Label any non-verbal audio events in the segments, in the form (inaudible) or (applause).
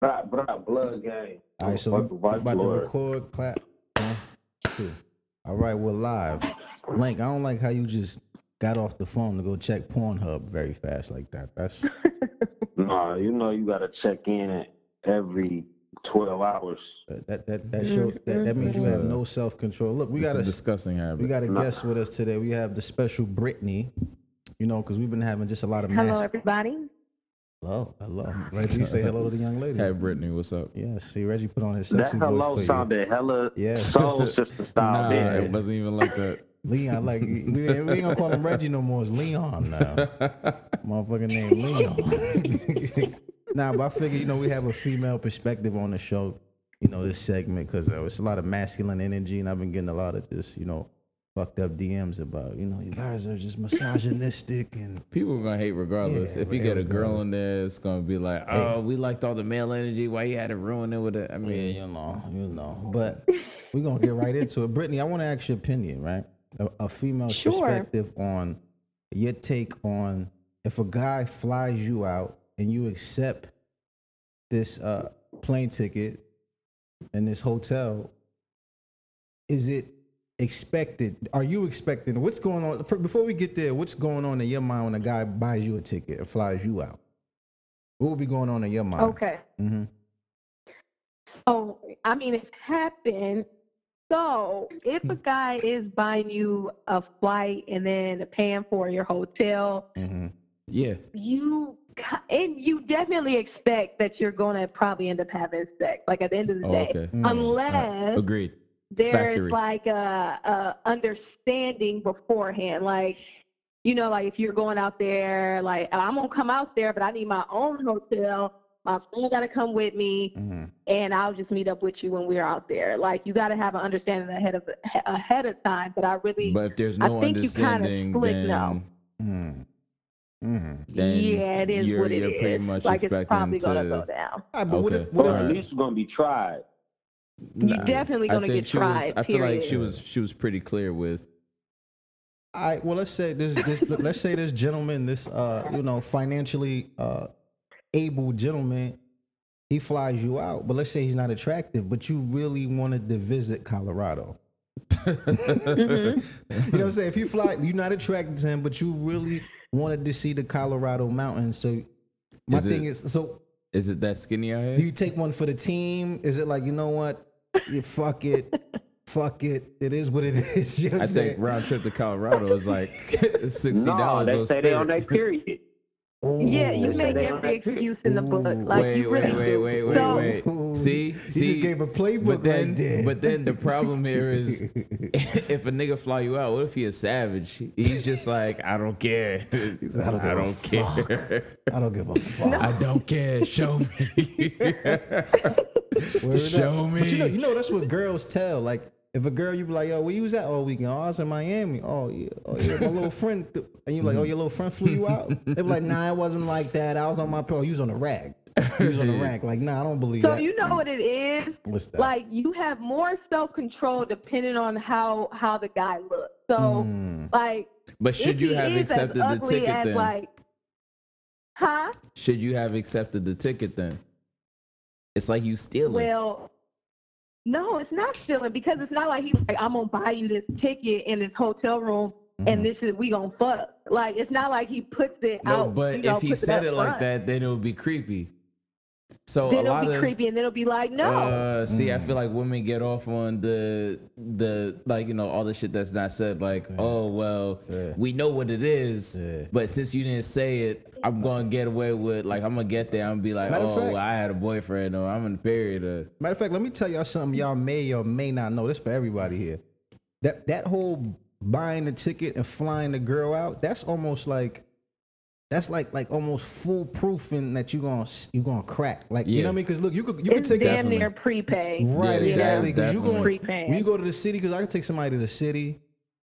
Blah, blah, blood gang. All right, so Fuck we Vice about to record, clap. One, two. All right, we're live. Link, I don't like how you just got off the phone to go check Pornhub very fast like that. That's (laughs) Nah, you know you gotta check in every twelve hours. that that that, that show that, that mm-hmm. means you have no self control. Look, we got a a disgusting habit. we got a Nah. guest with us today. We have the special Brittany. You know, because we've been having just a lot of Hello, mass. everybody. Hello, hello. Reggie, say hello to the young lady. Hey, Brittany, what's up? Yeah, see, Reggie put on his That sexy voice hello for you. sounded hella Yeah. soul (laughs) sister style. Nah, didn't it it? wasn't even like that. (laughs) Leon, like we, we ain't gonna call him Reggie no more. It's Leon now. (laughs) Motherfucking name Leon. nah, but I figure you know we have a female perspective on the show. You know this segment because uh, it's a lot of masculine energy, and I've been getting a lot of just you know fucked up DMs about you know you guys are just misogynistic and People are gonna hate regardless. Yeah, if you get a girl regardless. in there, it's gonna be like, oh, we liked all the male energy. Why you had to ruin it with it? I yeah, mean, you know, you know. But we're gonna get right into it. Brittany, I want to ask your opinion, right? A, a female's Sure. perspective on your take on if a guy flies you out and you accept this uh, plane ticket and this hotel, is it expected? Are you expecting? What's going on? For, before we get there, what's going on in your mind when a guy buys you a ticket and flies you out? What would be going on in your mind? Okay. mm-hmm. So, I mean, it's happened. So, if a guy is buying you a flight and then paying for your hotel, mm-hmm. yeah, you and you definitely expect that you're going to probably end up having sex. Like at the end of the oh, day, okay, unless agreed. There's Factory. like a, a understanding beforehand like you know like if you're going out there like i'm gonna come out there but i need my own hotel my friend gotta come with me hmm and i'll just meet up with you when we're out there like you gotta have an understanding ahead of ahead of time but i really But if there's I no think you kinda understanding, split then, now. Mm. Mm. then yeah it is you're, what it you're pretty much like it's expecting probably gonna go down Ah, but what if, what Or if, at Alright. least it's gonna be tried. You're Nah, definitely gonna think get she was- tried, I feel like she was she was pretty clear with. all right, well, let's say this, this let's say this gentleman, this, uh, you know, financially uh, able gentleman, he flies you out, but let's say he's not attractive, but you really wanted to visit Colorado. (laughs) Mhm. You know what I'm saying? If you fly, you're not attracted to him, but you really wanted to see the Colorado mountains. So my Is thing it- is, so Is it that skinny out do you take one for the team? Is it like, you know what? You fuck it. Fuck it. It is what it (laughs) is. You know I I'm think round trip to Colorado is like (laughs) sixty No, dollars. they say they on their period. yeah you make every excuse in the book like wait, you wait, really wait, do. wait, wait, So- wait. Ooh. See, He see, just gave a playbook but then, right there. but then the problem here (laughs) is, if a nigga fly you out, what if he a savage? He's just like, I don't care. said, "I I don't don't, give a care. I don't give a fuck. I don't care. Show me. Word Show up. me. But you know, you know that's what girls tell. Like if a girl, you be like, "Yo, where you was at all weekend?" Oh, I was in Miami. Oh yeah, oh yeah, my little friend. th- And you like, "Oh, your little friend flew you out?" They be like, "Nah, it wasn't like that. I was on my pro. You was on the rack. You was on the (laughs) rack. Like, nah, I don't believe So that." you know what it is? What's that? Like you have more self control depending on how how the guy looks. So Mm. like but should if you he have accepted the ticket then? Like, huh? should you have accepted the ticket then? It's like you stealing. Well, no, it's not stealing because it's not like he's like, I'm gonna buy you this ticket in this hotel room Mm-hmm. and this is we gonna fuck. Like it's not like he puts it no, out. but know, if he said up it like that, then it would be creepy. So then a it'll lot be of creepy and then it'll be like, no. Uh, see, I Mm. feel like women get off on the the like you know all the shit that's not said. Like, oh well, Yeah. we know what it is, Yeah. but since you didn't say it, I'm gonna get away with like I'm gonna get there. I'm gonna be like, Matter oh, fact- well, I had a boyfriend or I'm in the period. Or, Matter of fact, let me tell y'all something y'all may or may not know. This for everybody here. That that whole buying the ticket and flying the girl out, that's almost like that's like like almost foolproofing that you gonna you gonna crack. Like you know what I mean? Because look, you could you could take damn Definitely. near prepay. right Yeah, exactly because you definitely. going Prepaying. when you go to the city because I can take somebody to the city.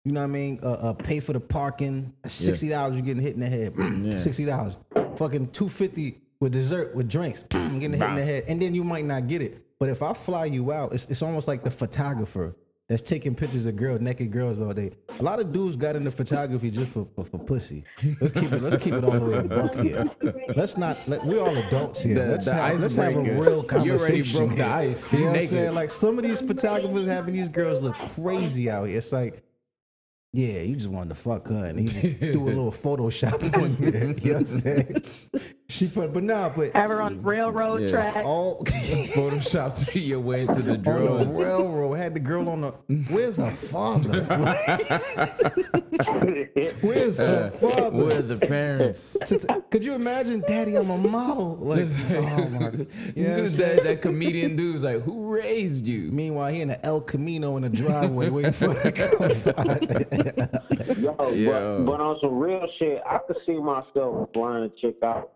You know what I mean? Uh, uh, pay for the parking. Sixty dollars, you're getting hit in the head. Yeah. (clears throat) Sixty dollars. Fucking two fifty with dessert with drinks. (clears throat) getting hit in the head, and then you might not get it. But if I fly you out, it's, it's almost like the photographer that's taking pictures of girls, naked girls all day. A lot of dudes got into photography just for, for, for pussy. Let's keep it. Let's keep it all the way buck here. Let's not. Let, we're all adults here. The- let's, the have, let's have a real You already conversation. broke the ice. You You know what I'm saying? Like some of these photographers having these girls look crazy out here. It's like, yeah, you just wanted to fuck her, and he just do a little (laughs) Photoshop on there. (laughs) You know what I'm saying? She put, but nah, but Ever on railroad Yeah. track? all. (laughs) Photoshop your way into the drugs. on the railroad had the girl on the. Where's her father? (laughs) Where's her uh, father? Where are the parents? (laughs) Could you imagine, Daddy? I'm a model. Like, oh my. You know what I'm saying? that, that comedian dude's like, who raised you? Meanwhile, he in the El Camino in the driveway waiting for her to come. Yo, Yo. But, but on some real shit, I could see myself flying a chick out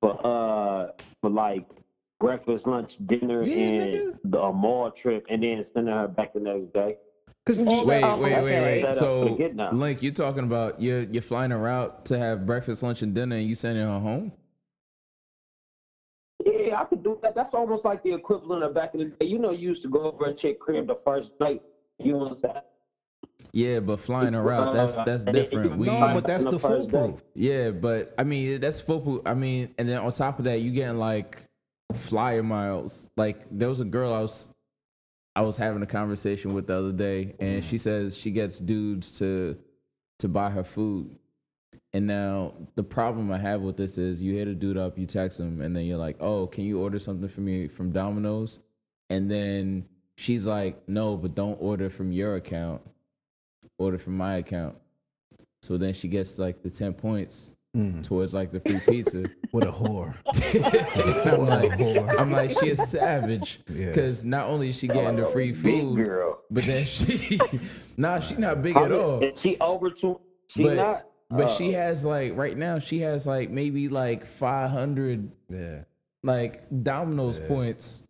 for uh for like breakfast, lunch, dinner, Yeah, and nigga. the a mall trip, and then sending her back the next day. Cause all Wait, that, wait, wait, wait. Set up for So, the get now. Link, you're talking about you're you're flying a route to have breakfast, lunch, and dinner, and you sending her home? Yeah, I could do that. That's almost like the equivalent of back in the day. You know, you used to go over a chick crib the first night. You know what I'm saying? Yeah, but flying a route, that's that's and different. We no, but that's the the foolproof. yeah, but I mean that's foolproof. I mean, and then on top of that, you getting like flyer miles. Like there was a girl I was I was having a conversation with the other day, and she says she gets dudes to to buy her food. And now the problem I have with this is you hit a dude up, you text him, and then you're like, "Oh, can you order something for me from Domino's?" And then she's like, "No, but don't order from your account. Order from my account." So then she gets like the ten points Mm, towards like the free pizza. (laughs) what a whore. (laughs) I'm What a like, whore. I'm like, she is savage Yeah. because not only is she getting the free food, girl. but then she, (laughs) nah, she not big at all. Is she over to? She But not. but Uh, she has like right now she has like maybe like 500 Yeah. like Domino's points.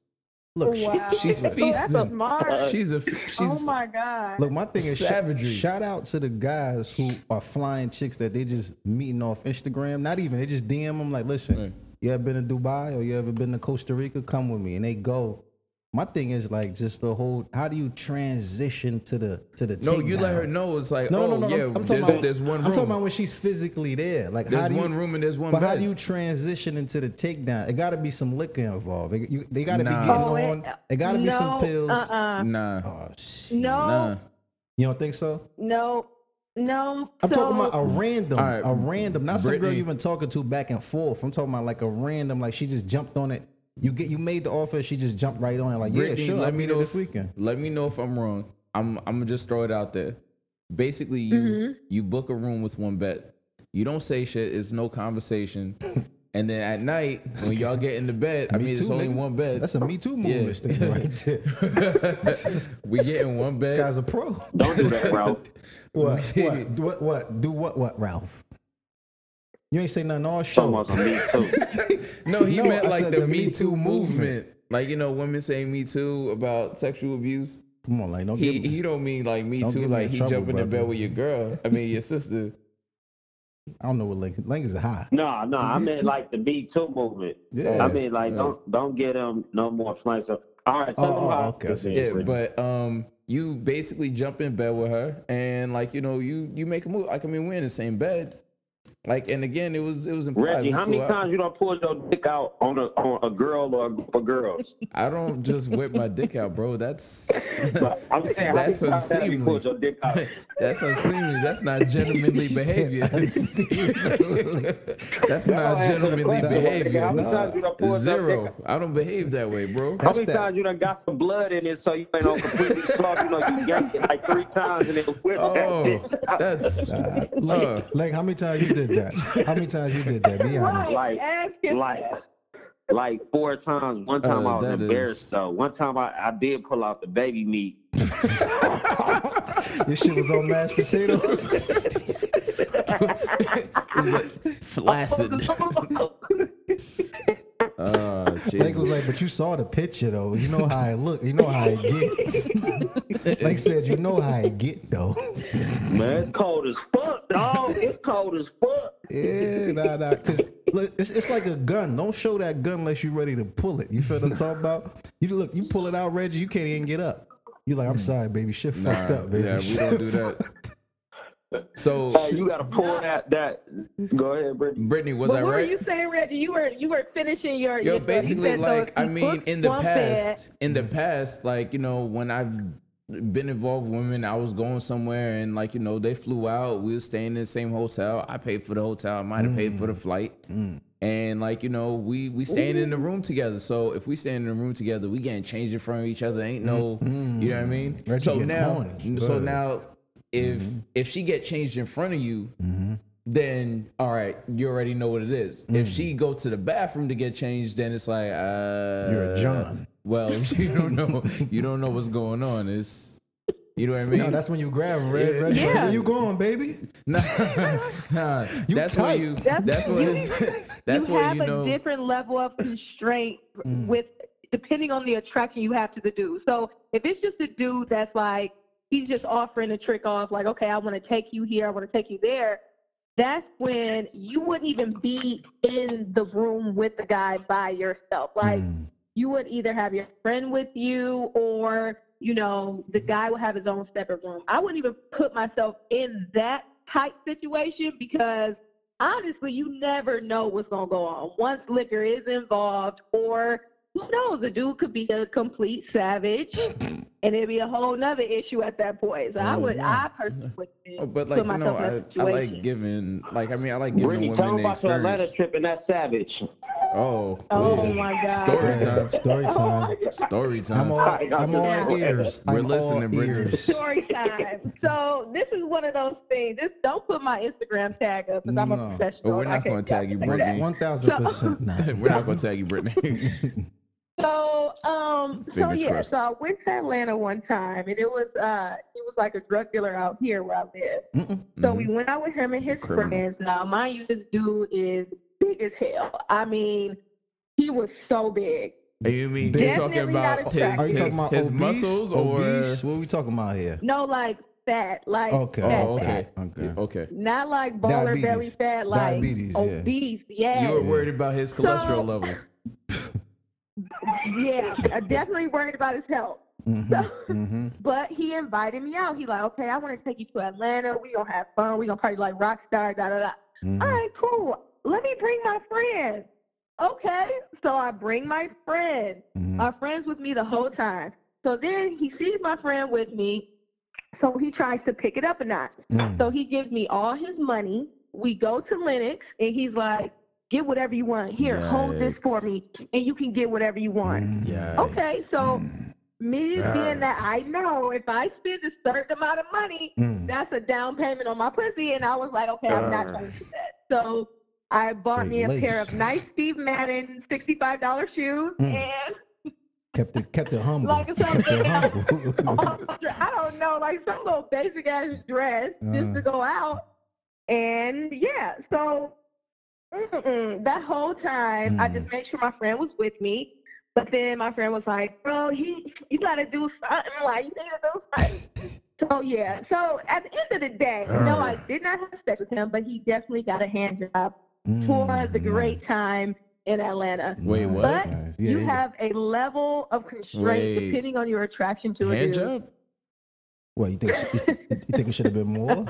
Look, she- wow. she's (laughs) That's a feasting. smart. She's a she's. oh my god. look. My thing is sh- Savagery. shout out to the guys who are flying chicks that they just meeting off Instagram. Not even they just DM them like, listen, Right. you ever been to Dubai or you ever been to Costa Rica? Come with me, and they go. My thing is like just the whole. How do you transition to the to the? no. You let her know it's like No, oh no, no. yeah. I'm, I'm there's, talking about. there's one room. I'm talking about when she's physically there. Like how there's do you? one room and there's one But bed. how do you transition into the takedown? It got to be some liquor involved. It- you- they got to Nah. be getting Oh, on. It got to be some pills. Uh-uh. nah, Oh shit! No, nah. You don't think so? no, no. I'm talking about a random, All right, a random, not some girl you've been talking to back and forth. I'm talking about like a random, like she just jumped on it. You get, you made the offer, she just jumped right on it. Like, Brittany, yeah, sure, let let me me know know this weekend. Let me know if I'm wrong. I'm I'm gonna just throw it out there. Basically, you Mm-hmm. you book a room with one bed. You don't say shit. It's no conversation. (laughs) And then at night, when y'all get in the bed, I Me mean, it's only nigga. one bed. That's a Me Too Yeah. movement thing right (laughs) there. (laughs) we get in one bed. guy's a pro. Don't do that, bro. What? what? What? What? Do what? What, Ralph? You ain't say nothing all show. About me too. (laughs) No, he No, meant I like the, the Me Me Too Too movement. movement. Like you know, women saying Me Too about sexual abuse. Come on, like, don't He give me. he don't mean like Me Don't Too, me like he trouble, jumping in brother. bed with your girl. I mean your sister. I don't know what Link. Link is high. No, no, I meant (laughs) like the Me Too movement. Yeah. I mean, like, Yeah. don't don't get them no more flanks. So, all right, tell Oh, them oh, how okay, I it see. is. Yeah, but um, you basically jump in bed with her, and like you know, you you make a move. Like I mean, we're in the same bed. Like, and again, it was it was implied. Reggie, how many out. times you don't pull your dick out on a on a girl or a group of girls? I don't just whip my dick out, bro. That's (laughs) But I'm saying, how That's many times you unseemly. your dick out? (laughs) that's unseemly. That's not (laughs) gentlemanly behavior. unseemly. that's not gentlemanly question. How behavior. many times you done pulled your Zero. dick out? I don't behave that way, bro. How That's many that- times you done got some blood in it so you ain't on completely cloth? You know, you yanked it like three times and it whipped Oh, that bitch out. that's uh, Link, Link, how many times you did that? How many times you did that? Be honest. Like- like like four times. One time Uh, I was embarrassed is- though. One time I, I did pull out the baby meat. (laughs) This shit was on mashed potatoes. (laughs) it's like flaccid. (laughs) Oh, Link was like, but you saw the picture though. You know how it look. You know how it get. Link said, you know how I get though. Man, it's cold as fuck, dog. It's cold as fuck. Yeah, nah, nah. Cause look, it's, it's like a gun. Don't show that gun unless you're ready to pull it. You feel what I'm talking about? You look, you pull it out, Reggie. You can't even get up. You like, I'm hmm. sorry, baby. Shit Nah, fucked up, baby. yeah, we Shit don't do that. Fucked- So, (laughs) Hey, you gotta pull that. That. Go ahead, Brittany. Brittany, was But I what were you saying, Reggie? You were you were finishing your. Yo, your story. You basically, like I mean, in the one bed- past, in the past, like you know, when I've been involved with women, I was going somewhere and like you know, they flew out. We were staying in the same hotel. I paid for the hotel. I might have paid for the mm. flight. Mm. And like you know, we we staying in the room together. So if we staying in the room together, we getting changed in front of each other. Ain't no, mm. you know what I mean. Reggie so now, horny. so now, if if she get changed in front of you, then all right, you already know what it is. If she go to the bathroom to get changed, then it's like uh You're a John. Well, (laughs) you don't know you don't know what's going on. It's you know what I mean? No, that's when you grab him, Red. Red Yeah. Where you going, baby? (laughs) nah, (laughs) nah, You that's tight. when you That's- that's when that's you when have you a different level of constraint Mm. with depending on the attraction you have to the dude. So if it's just a dude that's like he's just offering a trick off, like, okay, I want to take you here, I want to take you there. That's when you wouldn't even be in the room with the guy by yourself. Like Mm. you would either have your friend with you or you know the guy would have his own separate room i wouldn't even put myself in that type situation because honestly you never know what's going to go on once liquor is involved or who knows the dude could be a complete savage (laughs) and it'd be a whole nother issue at that point so i Oh, would yeah. i personally would Oh, but like you know, I, I like giving like I mean I like giving Brittany, tell women them the about your Atlanta trip and that savage. Oh, oh yeah. my god Story time. Story (laughs) Oh time. God. Story time. I'm all, I'm all ears. We're I'm listening, Brittany. ears. (laughs) story time. So this is one of those things. Just don't put my Instagram tag up because I'm a professional. But we're not gonna tag you, Brittany. One thousand percent. We're not gonna tag you, Brittany. So um, so yeah, crossed. so I went to Atlanta one time, and it was uh, he was like a drug dealer out here where I live. Mm-mm. So Mhm. we went out with him and his Criminal. friends. Now, mind you, this dude is big as hell. I mean, he was so big. You mean Big. you're talking about attractive. his you his, talking about his obese? muscles or obese? What are we talking about here? No, like fat, like Okay. fat, Oh, fat. okay. Okay. Okay. Not like baller belly fat, like Diabetes, obese. Yeah. You were worried about his cholesterol So- level. Yeah, I'm definitely worried about his health. Mm-hmm. Mm-hmm. (laughs) But he invited me out. He like, okay, I want to take you to Atlanta. We gonna have fun. We gonna party like rock star. Da da da. Mm-hmm. All right, cool. Let me bring my friend. Okay, so I bring my friend. Mm-hmm. My friend's with me the whole time. So then he sees my friend with me. So he tries to pick it up a notch. Mm. So he gives me all his money. We go to Lenox, and he's like, get whatever you want. Here, hold this for me, and you can get whatever you want. Mm. Yeah. Okay, so me Yes. being that I know if I spend a certain amount of money, Mm. that's a down payment on my pussy, and I was like, okay, I'm not trying to do that. So I bought me a Great pair of nice Steve Madden sixty-five dollar shoes, Mm. and Kept it, kept it humble. Like kept it something humble. (laughs) I don't know, like some little basic ass dress just Uh. to go out, and yeah, so mm-mm, that whole time I Mm. just made sure my friend was with me. But then my friend was like, "Bro, he, you gotta do something. Like you need to do something." (laughs) so yeah. So at the end of the day, no, I did not have sex with him, but he definitely got a hand job for the Mm, great time in Atlanta. Wait, what? But nice. Yeah, you yeah. have a level of constraint Wait. depending on your attraction to a Hand dude. job? What you think? You, you think it should have been more?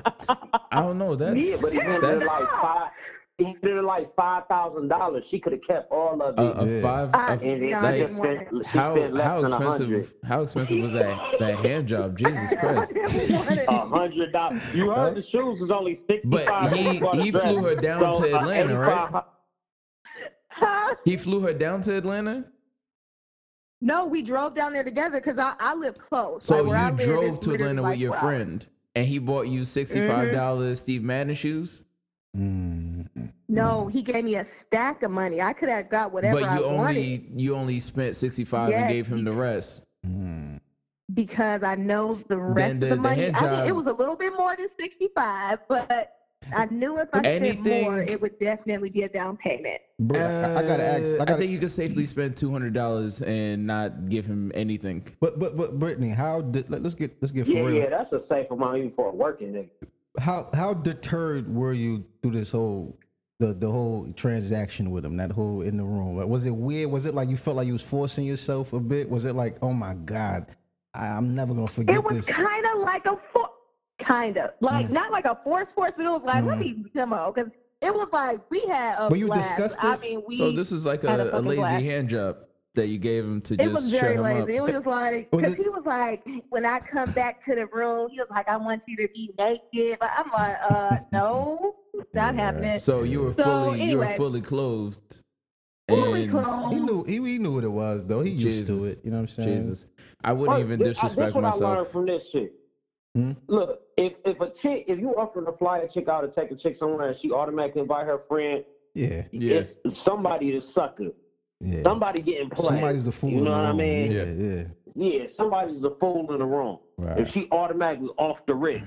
I don't know. (laughs) That's Yeah, but he did it that's like five. He did it like five thousand dollars. She could have kept all of it. a, a Yeah. five. I- a- and it, like, she didn't want spent, how how than a hundred. expensive? How expensive was that that hand job? (laughs) Jesus Christ! A hundred dollars. You (laughs) heard the shoes was only sixty But five. he he flew her down to Atlanta, right? (laughs) He flew her down to Atlanta. No, we drove down there together because I, I live close. So Like, where I you drove to literally Atlanta like with your four hours. friend, and he bought you sixty five dollars Steve Madden shoes. Mm. No, he gave me a stack of money. I could have got whatever But I you only wanted you only spent sixty five and gave him the rest. Mm. because I know the rest the- of the the money. hand I mean, it was a little bit more than sixty-five, but I knew if I spent Anything- more, it would definitely be a down payment. Bro, I, I gotta ask. Uh, I gotta. think you could safely spend two hundred dollars and not give him anything. but but but Brittany, how did let, us get let's get for Yeah, real. yeah, that's a safe amount even for a working nigga. How how deterred were you through this whole the the whole transaction with him? That whole in the room. Like, Was it weird? Was it like you felt like you was forcing yourself a bit? Was it like oh my god, I, I'm never gonna forget It was kind of like a for, kind of like Mm. not like a force force, but it was like let me demo because it was like we had a But you blast. discussed I mean, we. So this is like a a, a lazy blast. hand job that you gave him to It just was very him lazy. up. It was just like Was because he was like, when I come back to the room, he was like, I want you to be naked. But I'm like, uh, no, it's not Yeah. happening. So you were So, fully you were fully clothed. Fully and clothed. He knew he, he knew what it was though. He used to Jesus. it. You know what I'm saying? Jesus, I wouldn't even This- I- disrespect this what I learned from this shit. Hmm? Look, if if a chick, if you offer to fly a chick out to take a chick somewhere and she automatically invite her friend, Yeah, Yeah. it's somebody the sucker. Yeah. Somebody getting played. Somebody's the fool. You in know the what I room. mean? Yeah, yeah. Yeah, somebody's the fool in the room. Right. If she automatically off the rip.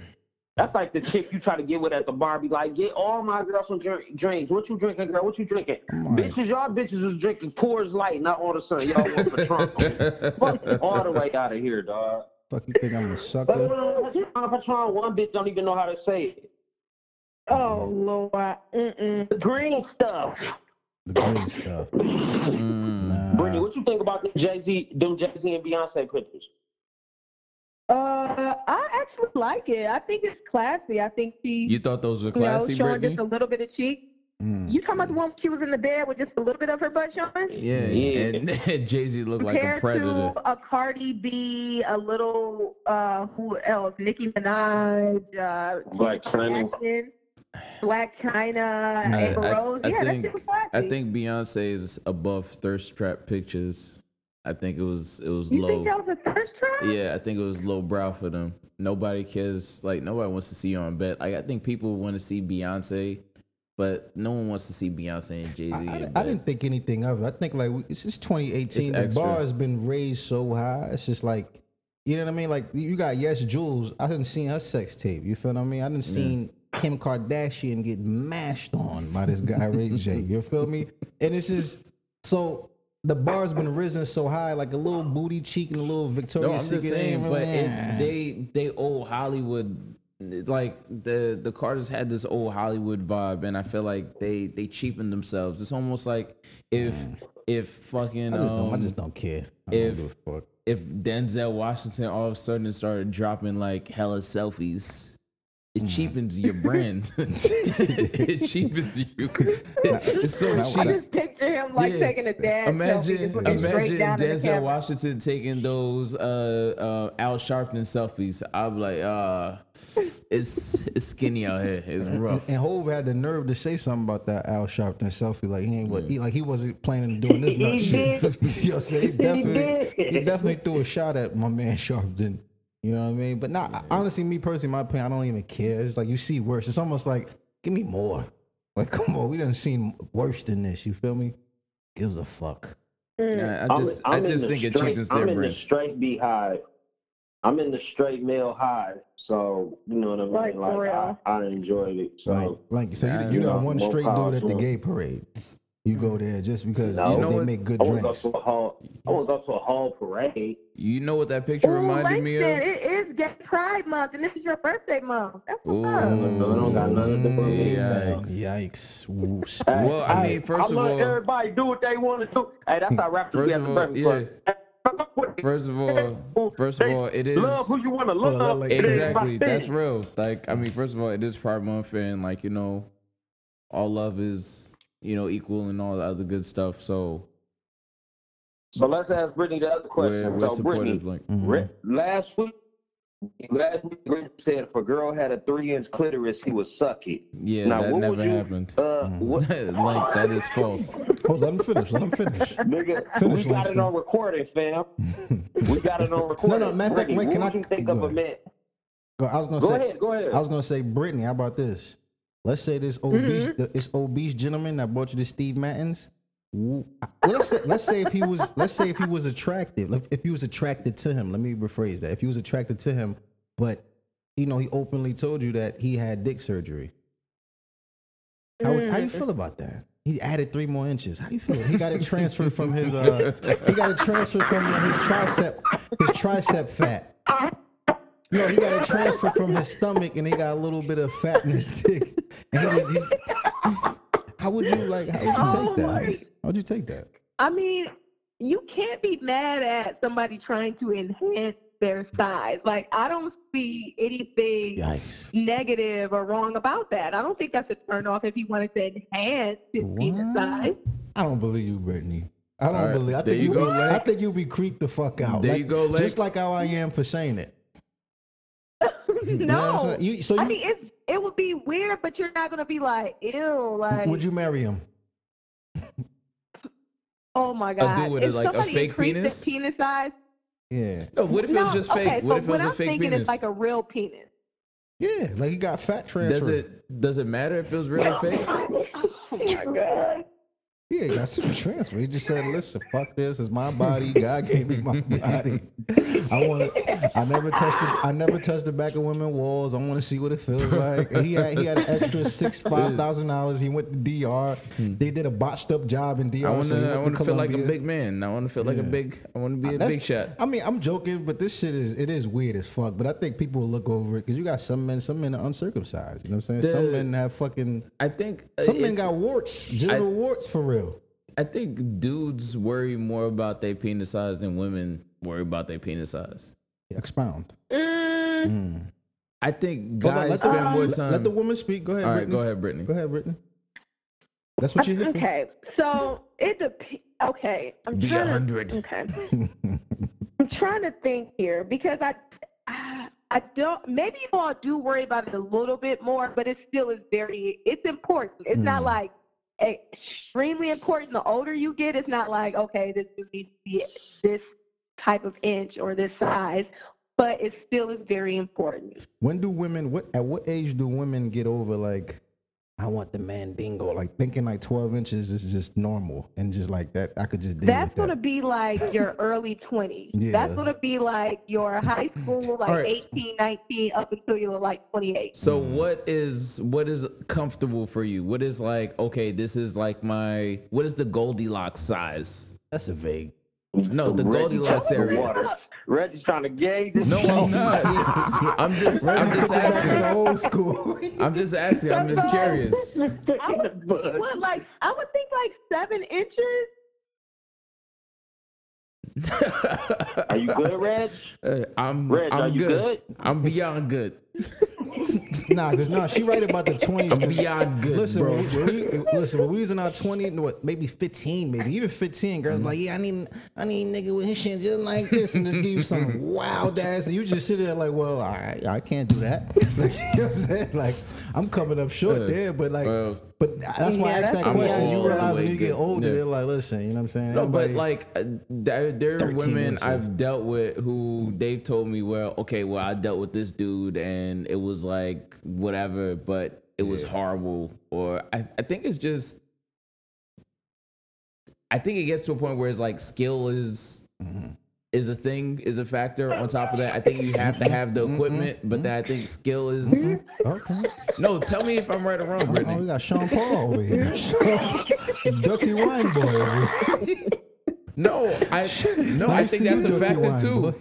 That's like the chick you try to get with at the bar. Be like, get all my girls some drink, drinks. What you drinking, girl? What you drinking? I'm Bitches, y'all bitches is drinking Coors Light, not all the sun. Y'all want Patron. Fuck all the way out of here, dog. Fuck you think I'm a But sucker? Patron, Patron, one bitch don't even know how to say it. Oh Lord, mm-mm. The green stuff. The great stuff. Mm. Nah. Brittany, what you think about the Jay Z, them Jay Z and Beyonce pictures? Uh, I actually like it. I think it's classy. I think she, You thought those were you know, classy, showing Brittany? just a little bit of cheek. Mm. You talking about the one she was in the bed with just a little bit of her butt showing? Yeah, Yeah. and (laughs) Jay Z looked like a Compared predator. to a Cardi B, a little uh, who else? Nicki Minaj, uh, Blac Chyna. Jackson, Blac Chyna, I- Amber I- Rose. I yeah, think- that shit was classy. I think Beyonce is above thirst trap pictures. I think it was it was You low. think that was a thirst trap? Yeah, I think it was low brow for them. Nobody cares. Like nobody wants to see you on bed. Like I think people want to see Beyonce, but no one wants to see Beyonce and Jay Z. I, I, I didn't think anything of it. I think like we- it's just 2018. It's the extra. bar has been raised so high. It's just like, you know what I mean? Like you got Yes Jules. I didn't seen her sex tape. You feel what I mean? I didn't seen Kim Kardashian get mashed on by this guy Ray J. You feel me? And this is so. The bar's been risen so high, like a little booty cheek and a little No, Victoria's I'm just Secret. saying, but it's they they old Hollywood. Like the the Carters had this old Hollywood vibe, and I feel like they they cheapened themselves. It's almost like if if fucking I just, don't, I um, just don't care. I if- don't give a fuck. if Denzel Washington all of a sudden started dropping like hella selfies, it cheapens your brand. (laughs) it cheapens you. (laughs) it's so I cheap. just picture him like Yeah. taking a dad Imagine, just imagine down at the Denzel. Washington taking those uh, uh, Al Sharpton selfies. I'd be like, uh, it's it's skinny out here. It's rough. And Hove had the nerve to say something about that Al Sharpton selfie. Like he ain't what he like he wasn't planning on doing this nut He shit. (laughs) did. you know what I'm saying? He definitely did. he definitely threw a shot at my man Sharpton. You know what I mean? But not honestly, me personally, my opinion, I don't even care. It's like you see worse. It's almost like give me more. Like (laughs) come on, we done seen worse than this. You feel me? Gives a fuck. Mm. Yeah, I I'm- just I'm I just the think it straight- cheapens I'm their in the brand. straight beehive. I'm in the straight male hive, so you know what I mean. Like, Like, for real. I, I enjoyed it. So Like, like so Yeah, you, you you got know, one straight dude at the gay parade. You go there just because No. you You know, know they what? make good I want to go drinks. to a hall. I want to go to a hall parade. You know what that picture Ooh, reminded me Langston, of? it is Gay Pride Month, and this is your birthday month. That's what's Ooh. up. No, it don't got nothing to do me. Yikes. Yikes. Ooh, Hey, Well, I hey, mean, first I of let all- everybody do what they want to do. Hey, that's how rappers First be at of the all, breakfast yeah. club. First of all, first of all, it is love who you want to Hold on, love. like- It ain't exactly that's real. Like I mean, first of all, it is Pride Month, and like you know, all love is you know equal and all the other good stuff. So So let's ask Brittany the other question. we're, we're so Brittany, supportive. Like Mhm. Ri- last week, last week Brittany said if a girl had a three-inch clitoris, he would suck it. yeah, now, that never you, happened. Uh, what, (laughs) like that is false. Oh, let him finish. Let him finish. (laughs) nigga, Finish, we got Langston. it on recording, fam. (laughs) We got it on recording. no, matter of fact, wait, can I- think go of a ahead. man? I was gonna Go say. ahead, go ahead. I was gonna say, Brittany. How about this? Let's say this obese, Mm-hmm. this obese gentleman that brought you to Steve Maddens. Well, let's say, let's say if he was, let's say if he was attractive, if, if he was attracted to him. Let me rephrase that. If he was attracted to him, but you know, he openly told you that he had dick surgery. How, would- how do you feel about that? He added three more inches. How do you feel? He got it transferred from his. Uh, he got it transferred from his tricep, his tricep fat. No, he got a transfer from his stomach, and he got a little bit of fat in his dick. And he just, he's, how would you like? How would you Oh take that? How would, you take that? I mean, you can't be mad at somebody trying to enhance their size. Like I don't see anything Yikes. negative or wrong about that. I don't think that's a turn off if he wanted to enhance his penis What? size. I don't believe you, Brittany. I don't All right, believe. I there think you you. go, I Lake. think you'll be creeped the fuck out. There Like- you go, Lake. Just like how I am for saying it. You know what I'm no. saying? You- so I mean, it's, it would be weird, but you're not gonna be like, ew, like, would you marry him? oh my god. dude with a, if like, a somebody fake increased penis? his penis size, Yeah. No, what if it was just okay, fake? What so if it what was a I'm fake thinking penis? is like a real penis. Yeah, like he got fat transfer. Does it does it matter if it was real or fake? (laughs) Oh my god. Yeah, he got some transfer. He just said, "Listen, fuck this. It's my body. God gave me my (laughs) body. I want to. I never touched. The, I never touched the back of women's walls. I want to see what it feels like." And he had he had an extra six (laughs) five thousand dollars. He went to DR. They did a botched up job in DR. Hmm. I want so to. I went want to feel like a big man. I want to feel like a big. I want to be a That's- big shot. I mean, I'm joking, but this shit is it is weird as fuck. But I think people will look over it because you got some men, some men are uncircumcised. You know what I'm saying? some men have fucking. I think uh, Some men got warts, genital warts for real. I think dudes worry more about their penis size than women worry about their penis size. Expound. Mm, Mm. I think Hold on, guys let spend the, more time. Let the woman speak. Go ahead. All right, Brittany. go ahead, Brittany. Go ahead, Brittany. That's what you here okay, so it dep- Okay, I'm Be a trying hundred. Okay, (laughs) I'm trying to think here because I, I, I don't. Maybe you all do worry about it a little bit more, but it still is very. It's important. It's not Mm. like extremely important. The older you get, it's not like okay, this needs to be this type of inch or this size, but it still is very important. When do women? What at what age do women get over like? I want the mandingo. Like thinking like twelve inches is just normal and just like that. I could just deal That's gonna that. be like your early 20s. Yeah. That's gonna be like your high school, like right. 18, 19, up until you're like 28. So Mm. what is what is comfortable for you? What is like okay? This is like my what is the Goldilocks size? That's a vague. No, the Reggie Goldilocks trying to area. Water. Reggie's trying to gauge this. No, I'm not. (laughs) I'm just I'm just took back to the asking. old school. (laughs) I'm just asking. I'm just curious. (laughs) I would, what, like I would think like seven inches. Are you good, Reg? Uh, I'm Reg, I'm are you good? I'm beyond good. (laughs) nah, cause nah, she right about the twenties. Good, Listen, bro. when we, when we, listen, when we was in our 20s, what, maybe 15, maybe even 15, girls Mm-hmm. like, yeah, I need, I need a nigga with his shit just like this, and just give you some (laughs) wild ass, and you just sit there like, well, I, I can't do that. Like, (laughs) you know what I'm saying? Like, I'm coming up short Uh, there, but like, well, but that's why I Yeah, asked that question. all You realize when you get older, Yeah. they're like, listen, you know what I'm saying? No, but like uh, there, there are women. I've dealt with who they've told me, well, okay, well, I dealt with this dude and it was like whatever, but it was horrible. Or I, I think it's just, I think it gets to a point where it's like skill is Mm-hmm. Is a thing, is a factor. On top of that, I think you have to have Mm-hmm. the equipment, but then I think skill is. okay. No, tell me if I'm right or wrong, Oh, we got Sean Paul over here. Sean, (laughs) dirty wine boy over here. No, I no, Let I think that's a factor wine too. boy.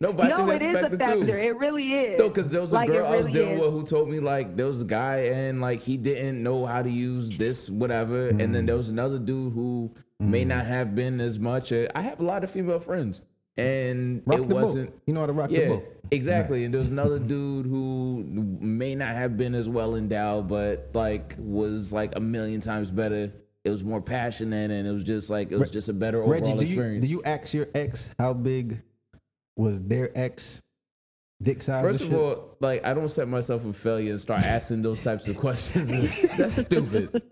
No, but I no, think that's it a is a factor factor. too. It really is. No, because there was a Like, it girl I was dealing is. with who told me like there was a guy and like he didn't know how to use this whatever, and Mm. then there was another dude who may not have been as much. uh, I have a lot of female friends, and Rock it wasn't. boat. You know how to rock the Yeah, boat. exactly. And there's another (laughs) dude who may not have been as well endowed, but like was like a million times better. It was more passionate, and it was just like it was just a better overall Reggie, do you, experience. do you ask your ex how big was their ex dick size? First of all, like I don't set myself for failure and start asking those types of questions. (laughs) That's stupid.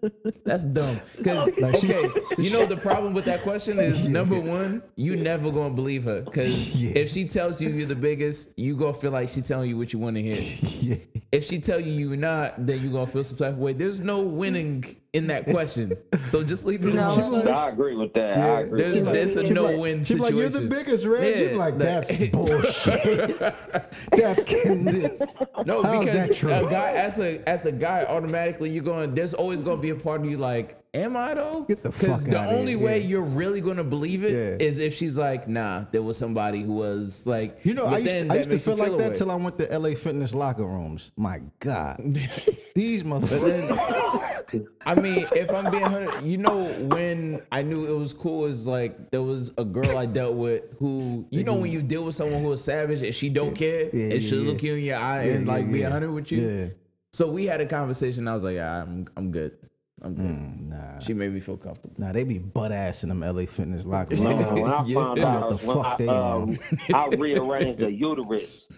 That's dumb. Because okay, (laughs) you know the problem with that question is number one, you never gonna believe her. Because Yeah. if she tells you you're the biggest, you gonna feel like she's telling you what you want to hear. (laughs) yeah. If she tell you you're not, then you gonna feel some type of way. There's no winning in that question. So just leave it No. alone. I agree with that. I agree. There's with there's a no like- win she be situation. like, you're the biggest, Reg. Yeah, Yeah, like, like- that's bullshit. that's kidding. No, because a guy as a as a guy, automatically you're going. There's always going to be a part of you like, am I though? Get the Because fuck the here, only way yeah. you're really going to believe it is Yeah. if she's like, nah, there was somebody who was like, You know, I used, to, I used to you feel like that till I went to LA Fitness locker rooms. My God, (laughs) these motherfuckers. (laughs) to. I mean, if I'm being hundred, you know, when I knew it was cool is like there was a girl I dealt with who, you know, when you deal with someone who is savage and she don't care Yeah, and she'll yeah, look you in your eye Yeah, and like yeah, be yeah. hundred with you. Yeah. So we had a conversation. I was like, yeah, I'm, I'm good. I'm good. Mm, Nah. She made me feel comfortable. Nah, they be butt ass in them LA fitness locker rooms. Man, when I (laughs) Yeah. found What out, the when fuck I, they um, I rearranged the uterus,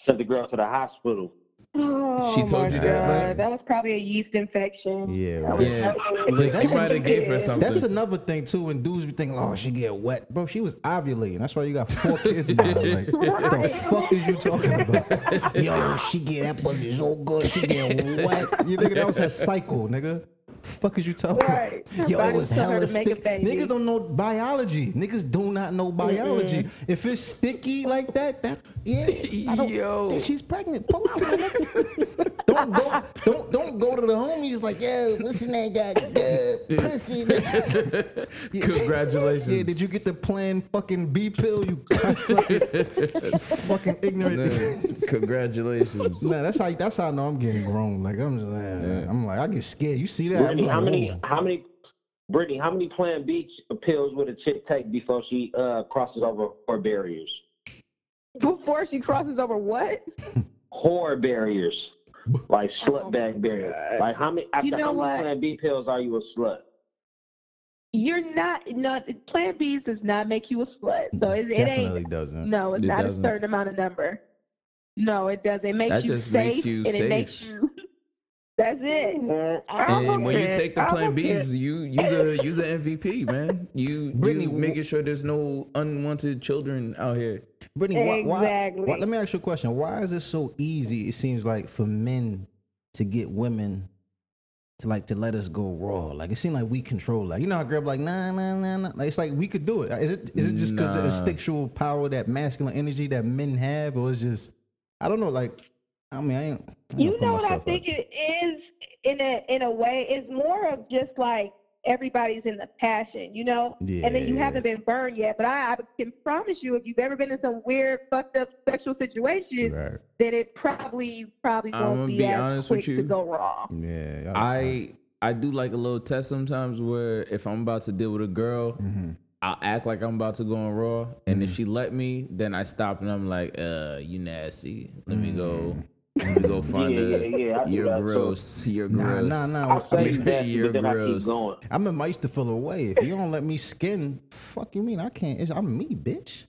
sent the girl to the hospital. Oh, She told my you that, God. like- That was probably a yeast infection. Yeah, That right. was Yeah. definitely- Look, That's might have gave her something. That's another thing too. When dudes be thinking, "Oh, she get wet, bro." She was ovulating. That's why you got four kids by her. Like, (laughs) what the fuck is you talking about? Yo, she get that pussy so good, she get (laughs) wet. You nigga, that was her cycle, nigga. Fuck is you talking Right. about? Yo, it Body was told hella a sticky. Niggas don't know biology. Niggas do not know biology. If it's sticky like that, that yeah, I don't Yo. think she's pregnant. Talk to the niggas. (laughs) Don't go, don't don't go to the homies like, yo, listen, that got good (laughs) pussy. (laughs) Congratulations. Yeah, did you get the plan fucking B pill, you cocksucker? fucking ignorant. Man, Congratulations. Nah, that's how that's how I know I'm getting grown. Like I'm just, like, I'm like I get scared. You see that? I'm Brittany, how many, how many, Brittany, how many Plan B pills would a chick take before she uh, crosses over four barriers? Before she crosses over what? Whore barriers, like slut Oh bag barriers. Like how many? After know how many what? Plan B pills are you a slut? You're not. No, Plan B does not make you a slut. So it, it Definitely ain't. doesn't. No, it's It not doesn't. a certain amount of number. No, it doesn't. It makes That you just safe, makes you and safe. it makes you. That's it. And when you take the I'm plan. Bs, you you the you the MVP, man. You Brittany, you making sure there's no unwanted children out here. Brittany, why, why, Exactly. why- let me ask you a question. Why is it so easy? It seems like for men to get women to like to let us go raw. Like it seems like we control that. You know how girl like nah nah nah nah. Like, it's like we could do it. Is it is it just because the Nah. instinctual power, that masculine energy that men have, or is just I don't know. Like I mean, I ain't. I You know what I myself out think it is in a in a way. It's more of just like everybody's in the passion, you know. And then you haven't been burned yet. But I, I can promise you, if you've ever been in some weird, fucked up sexual situation, Right. then it probably probably I'ma won't be, be as honest quick with to go raw. Yeah. I I do like a little test sometimes where if I'm about to deal with a girl, Mm-hmm. I'll act like I'm about to go on raw, and if she let me, then I stop and I'm like, uh, you nasty. Let me go. Let me go (laughs) find Yeah, a. yeah, yeah, I do You're that too. gross. You're gross. nah, nah. I'll I mean, that, you're but I gross. going. I remember I used to feel away. If you don't let me skin, fuck you mean I can't? It's, I'm me, bitch.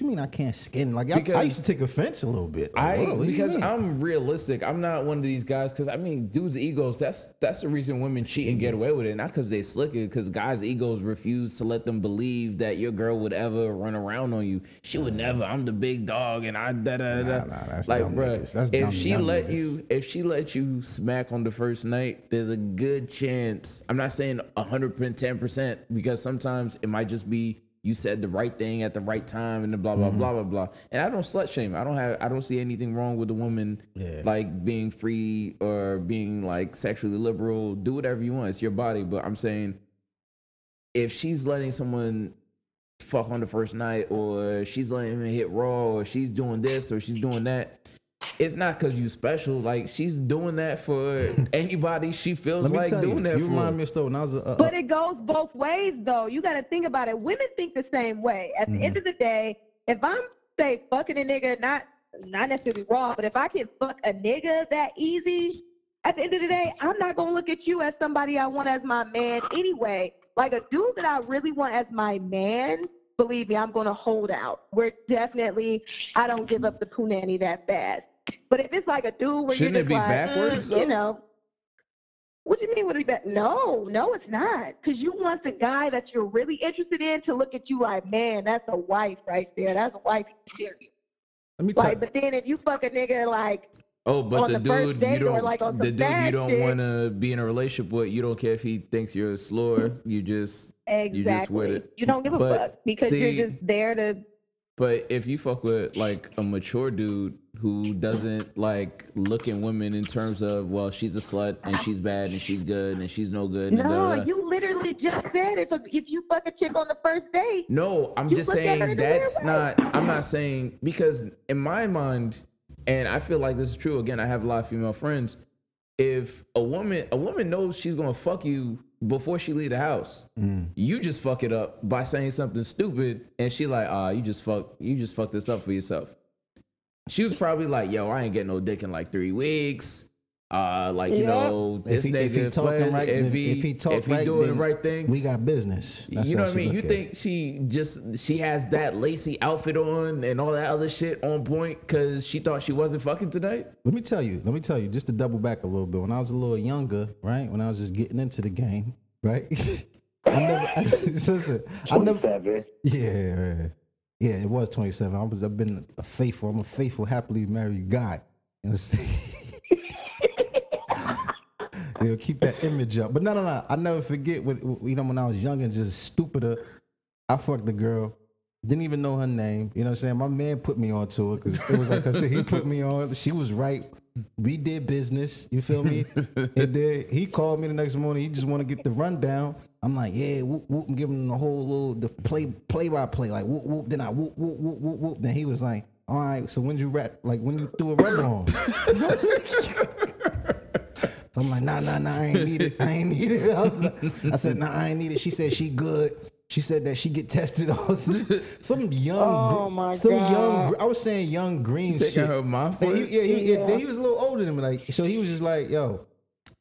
You mean I can't skin? Like I, I used to take offense a little bit. Like, I whoa, what do you because? I'm realistic. I'm not one of these guys because I mean, dudes' egos. That's that's the reason women cheat and get away with it. Not because they slick it. Because guys' egos refuse to let them believe that your girl would ever run around on you. She would never. I'm the big dog, and I da da da. Nah, nah, that's like, dumb bruh, niggas. That's if dumb, she dumb let niggas. you, if she let you smack on the first night, there's a good chance. I'm not saying 110 percent because sometimes it might just be you said the right thing at the right time and the blah blah Mm-hmm. blah blah blah. And I don't slut shame. I don't have. I don't see anything wrong with a woman Yeah. like being free or being like sexually liberal. Do whatever you want. It's your body. But I'm saying if she's letting someone fuck on the first night or she's letting him hit raw or she's doing this or she's doing that it's not because you special like she's doing that for (laughs) anybody she feels Let me like tell doing you, that you for remind me of story when I was a. a- But it goes both ways, though. You got to think about it. Women think the same way. At the end mm. of the day, if I'm say fucking a nigga, not not necessarily raw, but if I can fuck a nigga that easy, at the end of the day, I'm not gonna look at you as somebody I want as my man anyway. Like a dude that I really want as my man, believe me, I'm gonna hold out. We're definitely I don't give up the punani that fast. But if it's like a dude where Shouldn't you're it be like, backwards, mm, you know. What do you mean would it be bad? No, no, it's not. Because you want the guy that you're really interested in to look at you like, man, that's a wife right there. That's a wife material. let me tell Like, but then if you fuck a nigga like, oh but the, the dude you don't like, the dude you don't want to be in a relationship with you don't care if he thinks you're a slower you just exactly, you just with it you don't give a But, fuck because see- you're just there to. But if you fuck with like a mature dude who doesn't like look at women in terms of well she's a slut and she's bad and she's good and she's no good and No, you literally just said if a, if you fuck a chick on the first date, no I'm just look at her saying in a weird that's not I'm not saying because in my mind and I feel like this is true again I have a lot of female friends if a woman a woman knows she's gonna fuck you before she leave the house, you just fuck it up by saying something stupid, and she like, ah, you just fuck, you just fuck this up for yourself. She was probably like, yo, I ain't getting no dick in like three weeks. Uh, like you Yeah. know, this If he- nigga if he talking playing- right, if he if he talk if he right, doing the right thing, We got business. That's you know what I mean? You look at think she just she has that lacy outfit on and all that other shit on point because she thought she wasn't fucking tonight? Let me tell you. Let me tell you. Just to double back a little bit. When I was a little younger, right? When I was just getting into the game, right? (laughs) I never. I, (laughs) listen. I never. 27. Yeah, yeah. It was 27. I was. I've been a faithful. I'm a faithful, happily married guy. You know (laughs) They'll keep that image up. But no, no, no. I never forget when you know when I was young and just stupider. I fucked the girl. Didn't even know her name. You know what I'm saying? My man put me onto it because it was like I said, he put me on. She was right. We did business. You feel me? (laughs) and then he called me the next morning. He just want to get the rundown. I'm like, yeah, whoop whoop, and give him the whole little the play play by play, like whoop whoop. Then I whoop whoop whoop whoop whoop. Then he was like, all right, so when you rap, like when you threw a rubber on. (laughs) So I'm like, nah, nah, nah, I ain't need it. I ain't need it. (laughs) I, was like- I said, nah, I ain't need it. She said she good. She said that she get tested (laughs) on some, some young, Oh, my some young. God. gr- I was saying young green Taking shit. her mouth And for he, yeah, he, yeah. Yeah. he was a little older than me. Like, so he was just like, yo,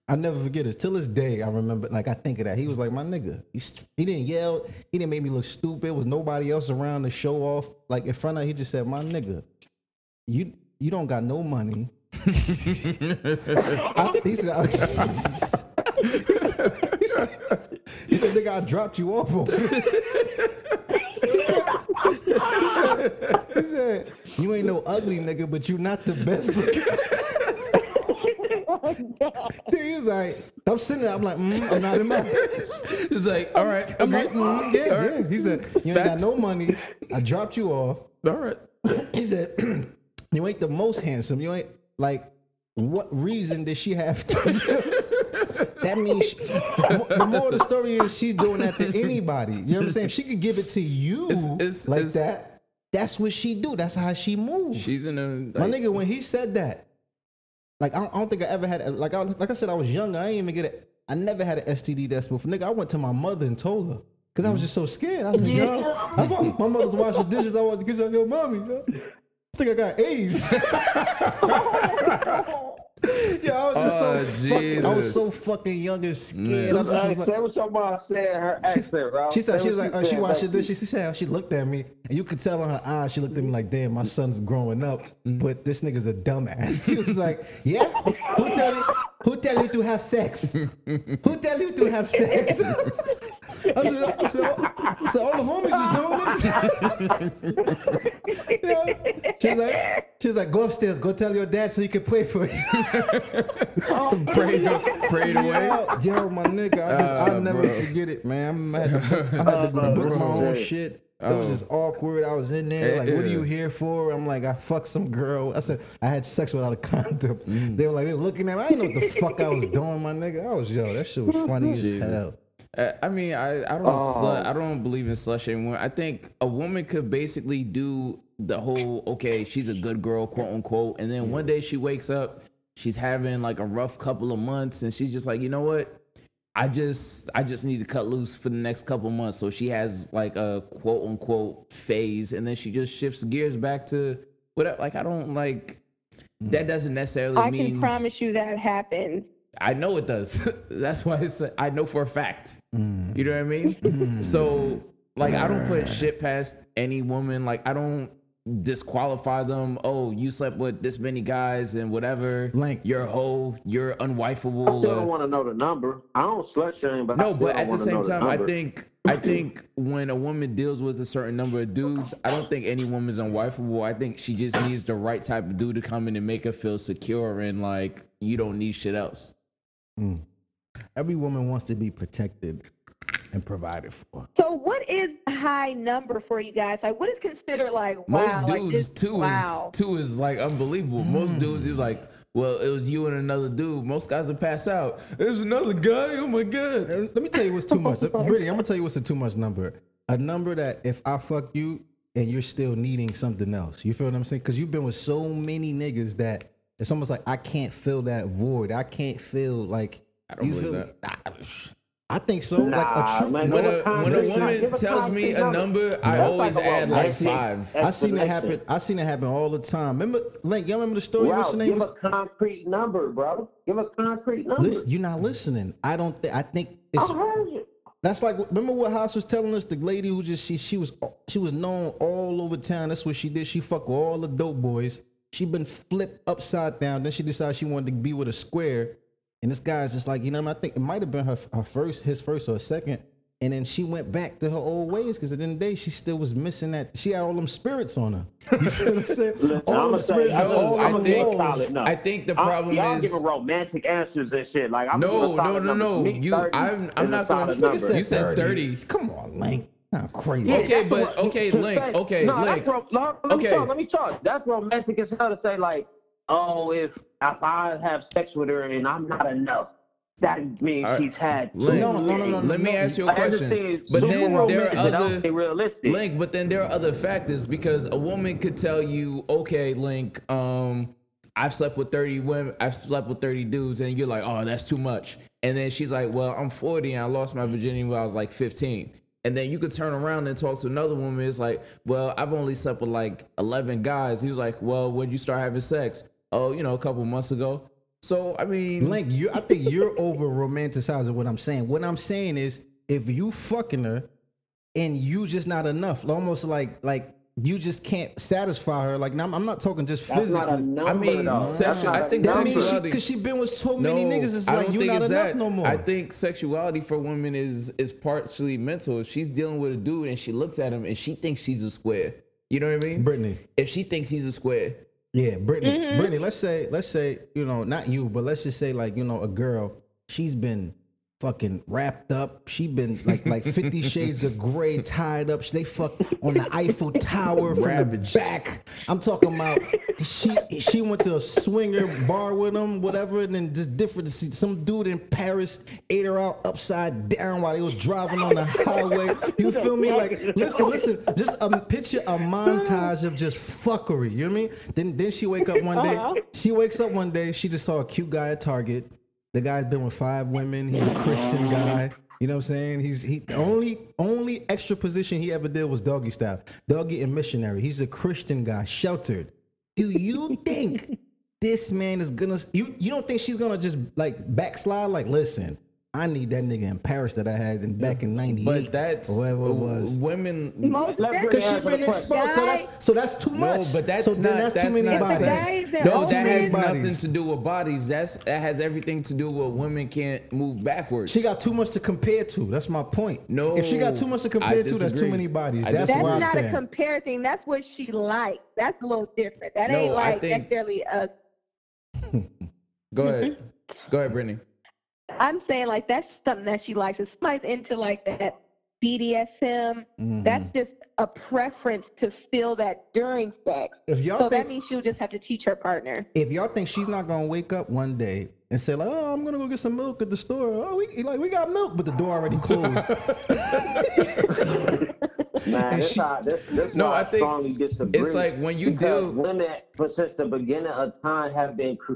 I never forget it. Till this day, I remember. Like, I think of that. He was like, my nigga. He, he didn't yell. He didn't make me look stupid. There was nobody else around to show off. Like in front of. He just said, my nigga, you you don't got no money. (laughs) I, he said, he said, he said, he said, he said, nigga, I dropped you off over. He said, he said, he said, you ain't no ugly nigga, but you not the best looking. (laughs) Then he was like, I'm sitting there, I'm like, mm, I'm not in my (laughs) It's like, all right, I'm okay, like, mm, yeah, all right. yeah. He said, you ain't got no money. I dropped you off. all right. He said, (clears throat) "You ain't the most handsome. You ain't like. What reason did she have to do this? That means she, the more the story is, she's doing that to anybody. You know what I'm saying? If she could give it to you It's- it's- like it's- that, that's what she do. That's how she moves. She's in a My nigga, when he said that, like I don't, I don't think I ever had like I like I said I was younger. I ain't even get it. I never had an STD test before. Nigga, I went to my mother and told her because I was just so scared. I was like, yo, I want, my mother's washing dishes. I want to kiss your mommy. Yo. I think I got AIDS. (laughs) yeah, I was just Oh, so fucking. I was so fucking young and scared. I just Hey, was like, say what your mom said, her accent, bro. she said she was like, oh, she said, washed like, the dishes. She said oh, she looked at me, and you could tell in her eyes. She looked at me like, "Damn, my son's growing up, mm. but this nigga's a dumbass." (laughs) She was like, "Yeah, who tell you? Who tell you to have sex? Who tell you to have sex?" (laughs) I said, I said, oh, so all the homies was doing it. (laughs) yeah. She's like, she's like, go upstairs, go tell your dad so he can pray for you. (laughs) Pray, prayed away. Yo, yo, my nigga, I just, I'll Oh, never bro. forget it, man. I had to, I had to ah, book my own shit. It was Oh. just awkward. I was in there, like, what are you here for? I'm like, I fucked some girl. I said, I had sex without a condom. Mm. They were like, they were looking at me. I didn't know what the fuck I was (laughs) doing, my nigga. I was, yo, that shit was funny as hell. Uh, I mean, I, I don't Oh. slut, I don't believe in slush anymore. I think a woman could basically do the whole okay, she's a good girl, quote unquote, and then one day she wakes up, she's having like a rough couple of months, and she's just like, you know what? I just I just need to cut loose for the next couple months. So she has like a quote unquote phase, and then she just shifts gears back to whatever. Like I don't like that doesn't necessarily I mean can promise you that happens. I know it does. (laughs) That's why it's I know for a fact. Mm. You know what I mean? So like I don't put shit past any woman. Like I don't disqualify them. Oh, you slept with this many guys and whatever. Like- you're a hoe. You're I unwifable. still uh, don't want to know the number. I don't slut shame, but no, still but at the same know time, I think I think when a woman deals with a certain number of dudes, I don't think any woman's unwifeable. I think she just needs the right type of dude to come in and make her feel secure and like you don't need shit else. Every woman wants to be protected and provided for. So, what is a high number for you guys? Like, what is considered like wow? Most like dudes this- two wow. is two is like unbelievable. Most mm. dudes is like, well, it was you and another dude. Most guys would pass out. There's another guy. Oh my god. Let me tell you what's too much. (laughs) Brittany, I'm gonna tell you what's a too much number. A number that if I fuck you and you're still needing something else. You feel what I'm saying? Because you've been with so many niggas that It's almost like I can't fill that void. I can't feel like I don't you believe feel that. I, I think so. like a true, man, When a, a when a woman give a tells me a number, I always like add like five. I seen it happen. explanation. I seen it happen all the time. Remember, Link? Y'all remember the story? What's the name? give of a concrete number, bro. Give a concrete number. Listen, you're not listening. I don't think. I think it's. I. That's like remember what House was telling us. The lady who just she she was she was known all over town. That's what she did. She fucked with all the dope boys. She been flipped upside down. Then she decided she wanted to be with a square. And this guy's just like you know. I think it might have been her her first his first or second. And then she went back to her old ways because at the end of the day, she still was missing that. She had all them spirits on her. You feel what I'm saying? (laughs) all I'ma them spirits was I'ma- all I on the think- walls. solid. I think the I'm- problem y'all is giving romantic answers and shit. Like I'm no, giving no, no, no. You, 30 I'm, I'm not going solid to. number. You said thirty. Come on, Link. Not crazy. Yeah, Okay, but- okay, Link, okay, no, Link. That's ro- no, let me Okay. talk. Let me talk. That's romantic as hell to say like, oh, if if I have sex with her and I'm not enough, that means All right. she's had. Link, No, no, no, no, Let me ask you a question. But then there are romantic, but I don't other realistic. Link, but then there are other factors because a woman could tell you, okay, Link, um, I've slept with 30 women, I've slept with 30 dudes, and you're like, oh, that's too much. And then she's like, well, I'm 40 and I lost my virginity when I was like 15. And then you could turn around and talk to another woman. It's like, well, I've only slept with like 11 guys. He was like, well, when you start having sex? Oh, you know, a couple months ago. So, I mean, Link, you I think you're over romanticizing what I'm saying. What I'm saying is if you fucking her and you just not enough, almost like like you just can't satisfy her. Like now, I'm, I'm not talking just That's not a physically. number, I mean, though. sex- That's not I a think I mean, number. sexuality- because she, been with so many niggas, it's like you're not enough that. no more. I think sexuality for women is is partially mental. If she's dealing with a dude and she looks at him and she thinks she's a square, you know what I mean? Brittany, If she thinks he's a square, yeah, Brittany, Mm-hmm. Brittany. Let's say, let's say, you know, not you, but let's just say, like, you know, a girl. She's been fucking wrapped up. She been like like Fifty Shades of Grey tied up. They fuck on the Eiffel Tower from Ravaged. the back. I'm talking about she she went to a swinger bar with him, whatever, and then just different. Some dude in Paris ate her out upside down while they were driving on the highway. You feel me? Like listen, listen. Just um, picture a montage of just fuckery. You know what I mean? Then then she wake up one day. Uh-huh. She wakes up one day. She just saw a cute guy at Target. The guy's been with five women. He's a Christian oh. guy. You know what I'm saying? He's he the only only extra position he ever did was doggy style. Doggy and missionary. He's a Christian guy, sheltered. Do you (laughs) think this man is gonna you you don't think she's gonna just like backslide? Like, listen, I need that nigga in Paris that I had in back in '98 but that's or whatever it was. Women, Most definitely. Cause she Answer been exposed, so that's so that's too no, much. but that's so not. then that's, that's too many bodies. sex. No, That's too that many has nothing to do with bodies. That's that has everything to do with women can't move backwards. She got too much to compare to. That's my point. No, if she got too much to compare to, that's too many bodies. I That's That's where I not a compare thing. That's what she likes. That's a little different. That No, ain't like think- necessarily us. Go ahead, go ahead, Brittany. I'm saying like that's something that she likes. If somebody's into like that BDSM, Mhm. that's just a preference to feel that during sex. if y'all So think, that means she'll just have to teach her partner. if y'all think she's not gonna wake up one day and say like, "Oh, I'm gonna go get some milk at the store," oh, we like we got milk, but the door already closed. (laughs) Man, this, she- how, this, this No, I think strongly disagree. it's like when you because deal- women, for since the beginning of time, have been cr-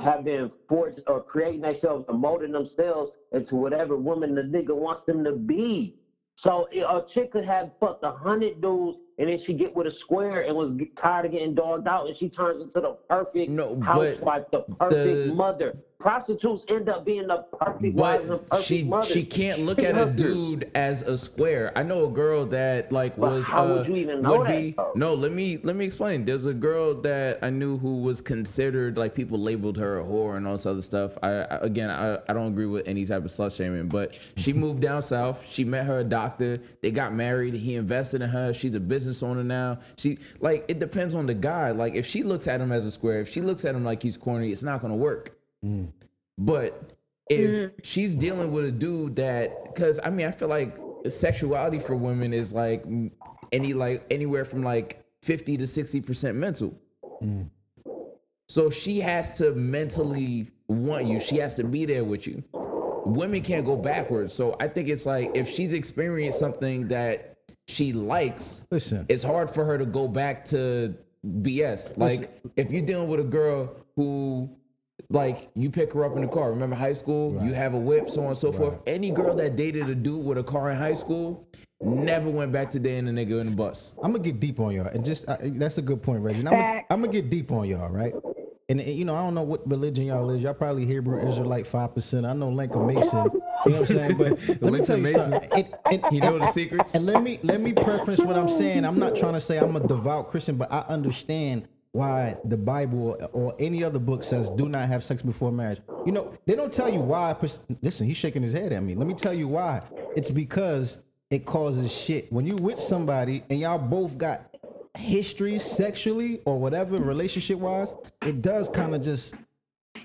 have been forced or creating themselves or molding themselves into whatever woman the nigga wants them to be. So a chick could have fucked a hundred dudes, and then she get with a square and was tired of getting dogged out, and she turns into the perfect No, housewife, the perfect the- mother. Prostitutes end up being the perfect wives But perfect she mothers. she can't look at a dude as a square. I know a girl that like But was how uh, would you even know would that, be though? no. Let me let me explain. There's a girl that I knew who was considered like people labeled her a whore and all this other stuff. I, I again I, I don't agree with any type of slut shaming, but she moved down south. She met her doctor. They got married. He invested in her. She's a business owner now. She like it depends on the guy. Like if she looks at him as a square, if she looks at him like he's corny, it's not gonna work. But if she's dealing with a dude that, because I mean, I feel like sexuality for women is like mm, any like anywhere from like fifty to sixty percent mental. So she has to mentally want you. She has to be there with you. Women can't go backwards. So I think it's like if she's experienced something that she likes, Listen, it's hard for her to go back to BS. Like if you're dealing with a girl who like you pick her up in the car. Remember high school? You have a whip, so on and so forth. Any girl that dated a dude with a car in high school never went back to dating a nigga in the bus. I'm gonna get deep on y'all, and just uh, that's a good point, Reggie. And I'm gonna, I'm gonna get deep on y'all, right? And, and, you know, I don't know what religion y'all is. Y'all probably Hebrew Israelite five percent. I know Lincoln Mason. You know what I'm saying? But (laughs) let me tell you Mason. something. And, and- You know the secrets? and let me let me preference what I'm saying. I'm not trying to say I'm a devout Christian, but I understand why the Bible or any other book says do not have sex before marriage. You know, they don't tell you why. pers- Listen, he's shaking his head at me. Let me tell you why. It's because it causes shit. When you with somebody and y'all both got history sexually or whatever relationship wise, it does kind of just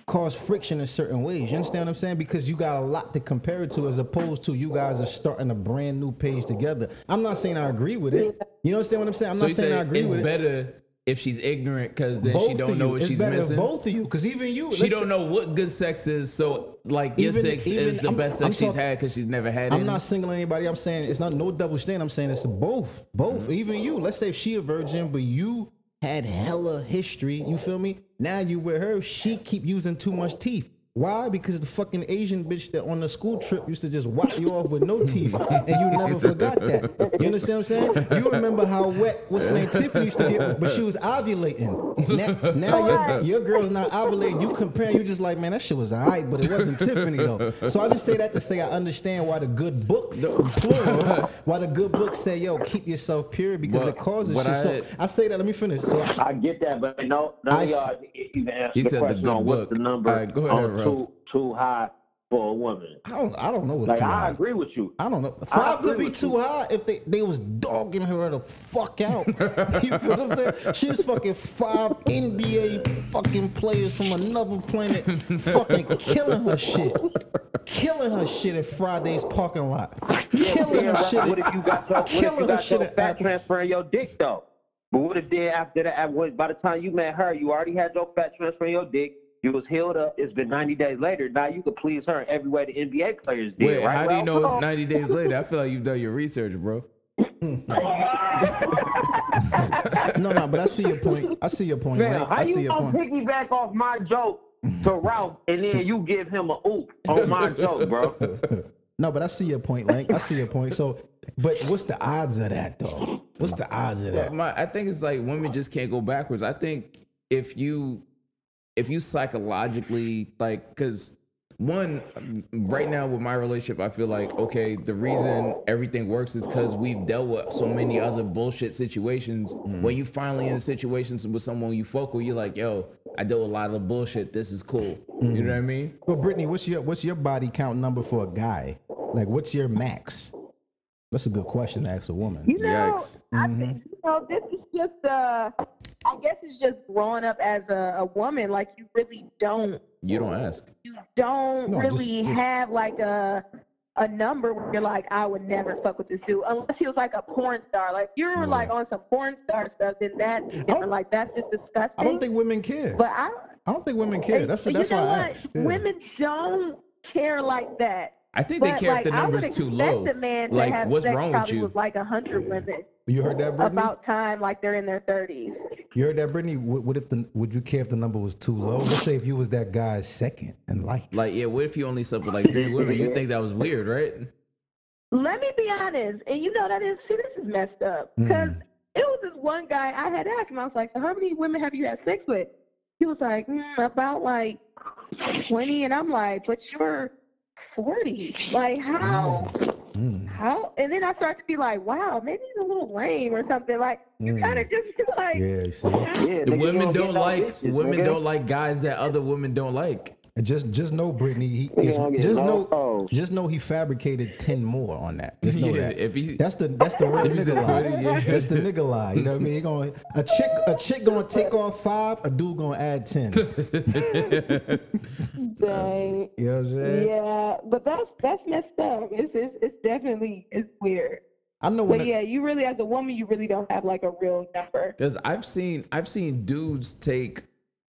cause friction in certain ways. You understand what I'm saying? Because you got a lot to compare it to as opposed to you guys are starting a brand new page together. I'm not saying I agree with it. You understand what I'm saying? I'm so not saying say I agree it's with it. If she's ignorant because then Both she don't know what It's she's better missing. Both of you, because even you, She don't know what good sex is. So like your Even- sex even- is the I'm- best I'm sex she's talking- had because she's never had I'm any. not singling anybody. I'm saying it's not no double standard. I'm saying it's both, both. Mm-hmm. Even you. Let's say if she a virgin, but you had hella history. You feel me? Now you with her. She keep using too much teeth. Why? Because the fucking Asian bitch that on the school trip used to just whack you off with no teeth, and you never forgot that. You understand what I'm saying? You remember how wet what's her name Tiffany used to get, but she was ovulating. Now, now your, your girl's not ovulating. You compare, you just like, man, that shit was alright, but it wasn't Tiffany though. So I just say that to say I understand why the good books, plural, why the good books say, yo, keep yourself pure because But it causes shit. I so I say that. Let me finish. So I get that, but no, none I of y'all even answer He the said the question good on what's book. the number All right, go ahead, on Ralph. Too too high for a woman. I don't, I don't know what's Like I high. agree with you. I don't know. Five could be too you. high if they, they was dogging her the fuck out. (laughs) you feel what I'm saying? She was fucking five NBA fucking players from another planet, fucking killing her shit, killing her shit at Friday's parking lot, killing her shit. what if you got your, what if killing her shit at fat Apple. transfer in your dick though? But what if then after that, at by the time you met her, you already had your fat transfer in your dick. You was healed up. It's been 90 days later. Now you could please her in every way the NBA players did. Wait, right, how do you know it's (laughs) 90 days later? I feel like you've done your research, bro. (laughs) No, no, but I see your point. I see your point. Man, Link. how I see you your gonna point. piggyback off my joke to Ralph and then you give him a oop on my joke, bro? (laughs) No, but I see your point, Link. I see your point. So, but what's the odds of that though? What's the odds of that? My, I think it's like women just can't go backwards. I think if you if you psychologically like because one right now with my relationship i feel like okay the reason everything works is because we've dealt with so many other bullshit situations mm-hmm. when you finally in situations with someone you fuck with you're like yo i dealt with a lot of bullshit this is cool you mm-hmm. know what i mean Well, Brittany, what's your what's your body count number for a guy? Like, what's your max? That's a good question to ask a woman. You know, Yikes. I mm-hmm. think you know this is just uh, I guess it's just growing up as a, a woman. Like you really don't, you don't ask you don't No, really just- have like a a number where you're like, I would never fuck with this dude unless he was like a porn star. Like you're like on some porn star stuff, then that's different. Like that's just disgusting. I don't think women care. but I, I don't think women care. That's that's why I asked. Yeah. Women don't care like that. i think But they care like, if the number's too low a man to like have what's wrong with you with like a hundred women You heard that, Brittany? about time, like they're in their thirties. you heard that, Brittany? What, what if the would you care if the number was too low? Let's say if you was that guy's second in life. like yeah what if you only slept with like three women you think that was weird right Let me be honest, and you know that is see, this is messed up because Mm. it was this one guy I had asked him. I was like, "So how many women have you had sex with?" He was like, mm, "About like 20," and I'm like, "But you're 40. Like how?" Mm. How? And then I start to be like, wow, maybe he's a little lame or something. Like you Mm. kind of just feel like, Yeah, you see. Yeah, the women don't like bitches, women nigga. don't like guys that other women don't like And just just know, Brittany. He, Nigga it's- don't get just know, hoes. just know he fabricated ten more on that. Just know Yeah, that. if he- that's the that's the real nigga lie. 20, yeah. That's the nigga lie. You know what I mean? He going a chick a chick gonna take off five, a dude gonna add ten. (laughs) dang. You know what I'm saying? Yeah, but that's that's messed up. It's it's, it's definitely it's weird. I know when But it- yeah, you really as a woman, you really don't have like a real number. Because I've seen I've seen dudes take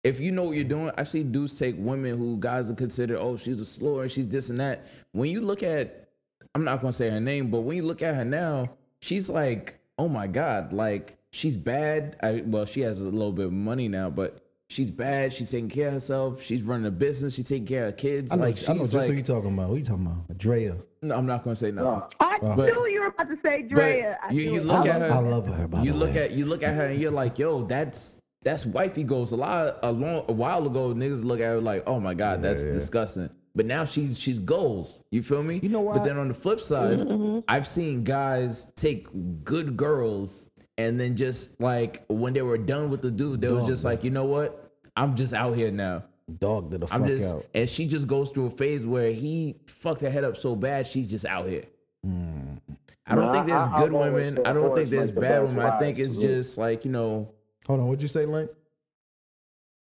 if you know what you're doing, I've seen dudes take women who guys are considered, oh, she's a slur, she's this and that. When you look at I'm not gonna say her name, but when you look at her now, she's like, oh my God, like she's bad. I well, she has a little bit of money now, but she's bad. She's taking care of herself. She's running a business. She's taking care of kids. I know, like I know she's just like, who you talking about. Who you talking about? Drea. no, I'm not gonna say nothing. Uh, I But- knew you were about to say Drea. You- you look I at love, her- I love her. By you the look way. at you look at her and you're like, yo, that's that's wifey goals. A lot a long a while ago, niggas look at her like, oh my god, that's yeah. disgusting. But now she's she's goals. You feel me? You know what? But then on the flip side, Mm-hmm. I've seen guys take good girls and then just like when they were done with the dude, they was just bro. like, you know what? I'm just out here now. dog to the fuck I'm just out. and she just goes through a phase where he fucked her head up so bad, she's just out here. Mm. I don't Nah, think there's I- good I've women. I don't think there's make the bad best women. I think it's just like you know. Hold on, what'd you say, Link?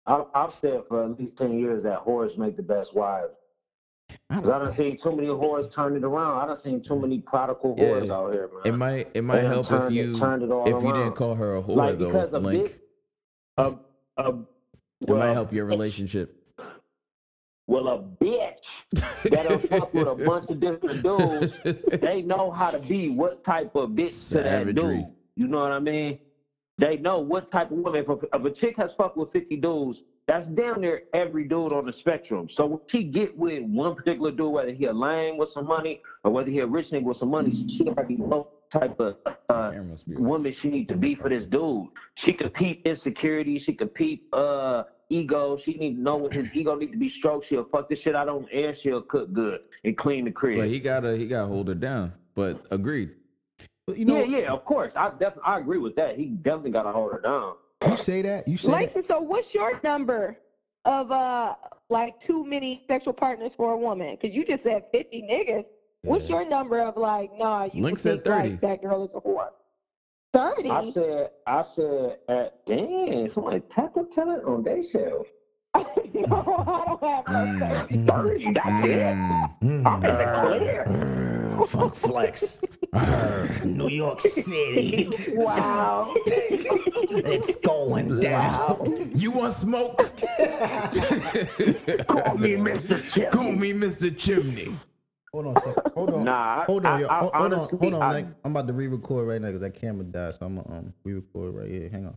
I, I've said for at least ten years that whores make the best wives. Cause I don't see too many whores turn it around. I don't see too many prodigal Yeah. out here, man. It might it might help if turned it- you turned it all if you didn't call her a whore like though. because a Link, big, a, a, it might help your relationship. Well, a bitch that'll fuck with a bunch of different dudes. They know how to be what type of bitch to that Savagery. dude. You know what I mean? They know what type of woman. If a, if a chick has fucked with 50 dudes, that's damn near every dude on the spectrum. So when she get with one particular dude, whether he a lame with some money or whether he a rich nigga with some money, she already know what type of uh, be- woman she need to be for this dude. She could peep insecurity. She could peep uh ego. She need to know what his ego need to be stroked. She'll fuck this shit out on air. She'll cook good and clean the crib. But he gotta he gotta hold her down. But agreed. But you know, yeah, yeah, of course. I definitely I agree with that. He definitely got to hold her down. you say that. You say that. So what's your number of uh like too many sexual partners for a woman? Because you just said fifty niggas. What's Yeah. your number of like, nah, you Link would said think, like, 30. that girl is a whore. Thirty? I said, I said, at, damn, somebody tap up tell it on they show. no, I don't have no Mm. thirty. Thirty, that's it. Mm. I'm in the clear. Brr, Funk flex. (laughs) New York City. Wow. (laughs) it's going down. You want smoke? (laughs) Call me Mr. Chip. Call me Mr. Chimney. Hold on a second. Hold on. Nah, Hold on, I- yo. I- hold, hold on. honestly, Hold on. I- Link. I'm about to re-record right now because that camera died. So I'm gonna um, re-record right here. Hang on.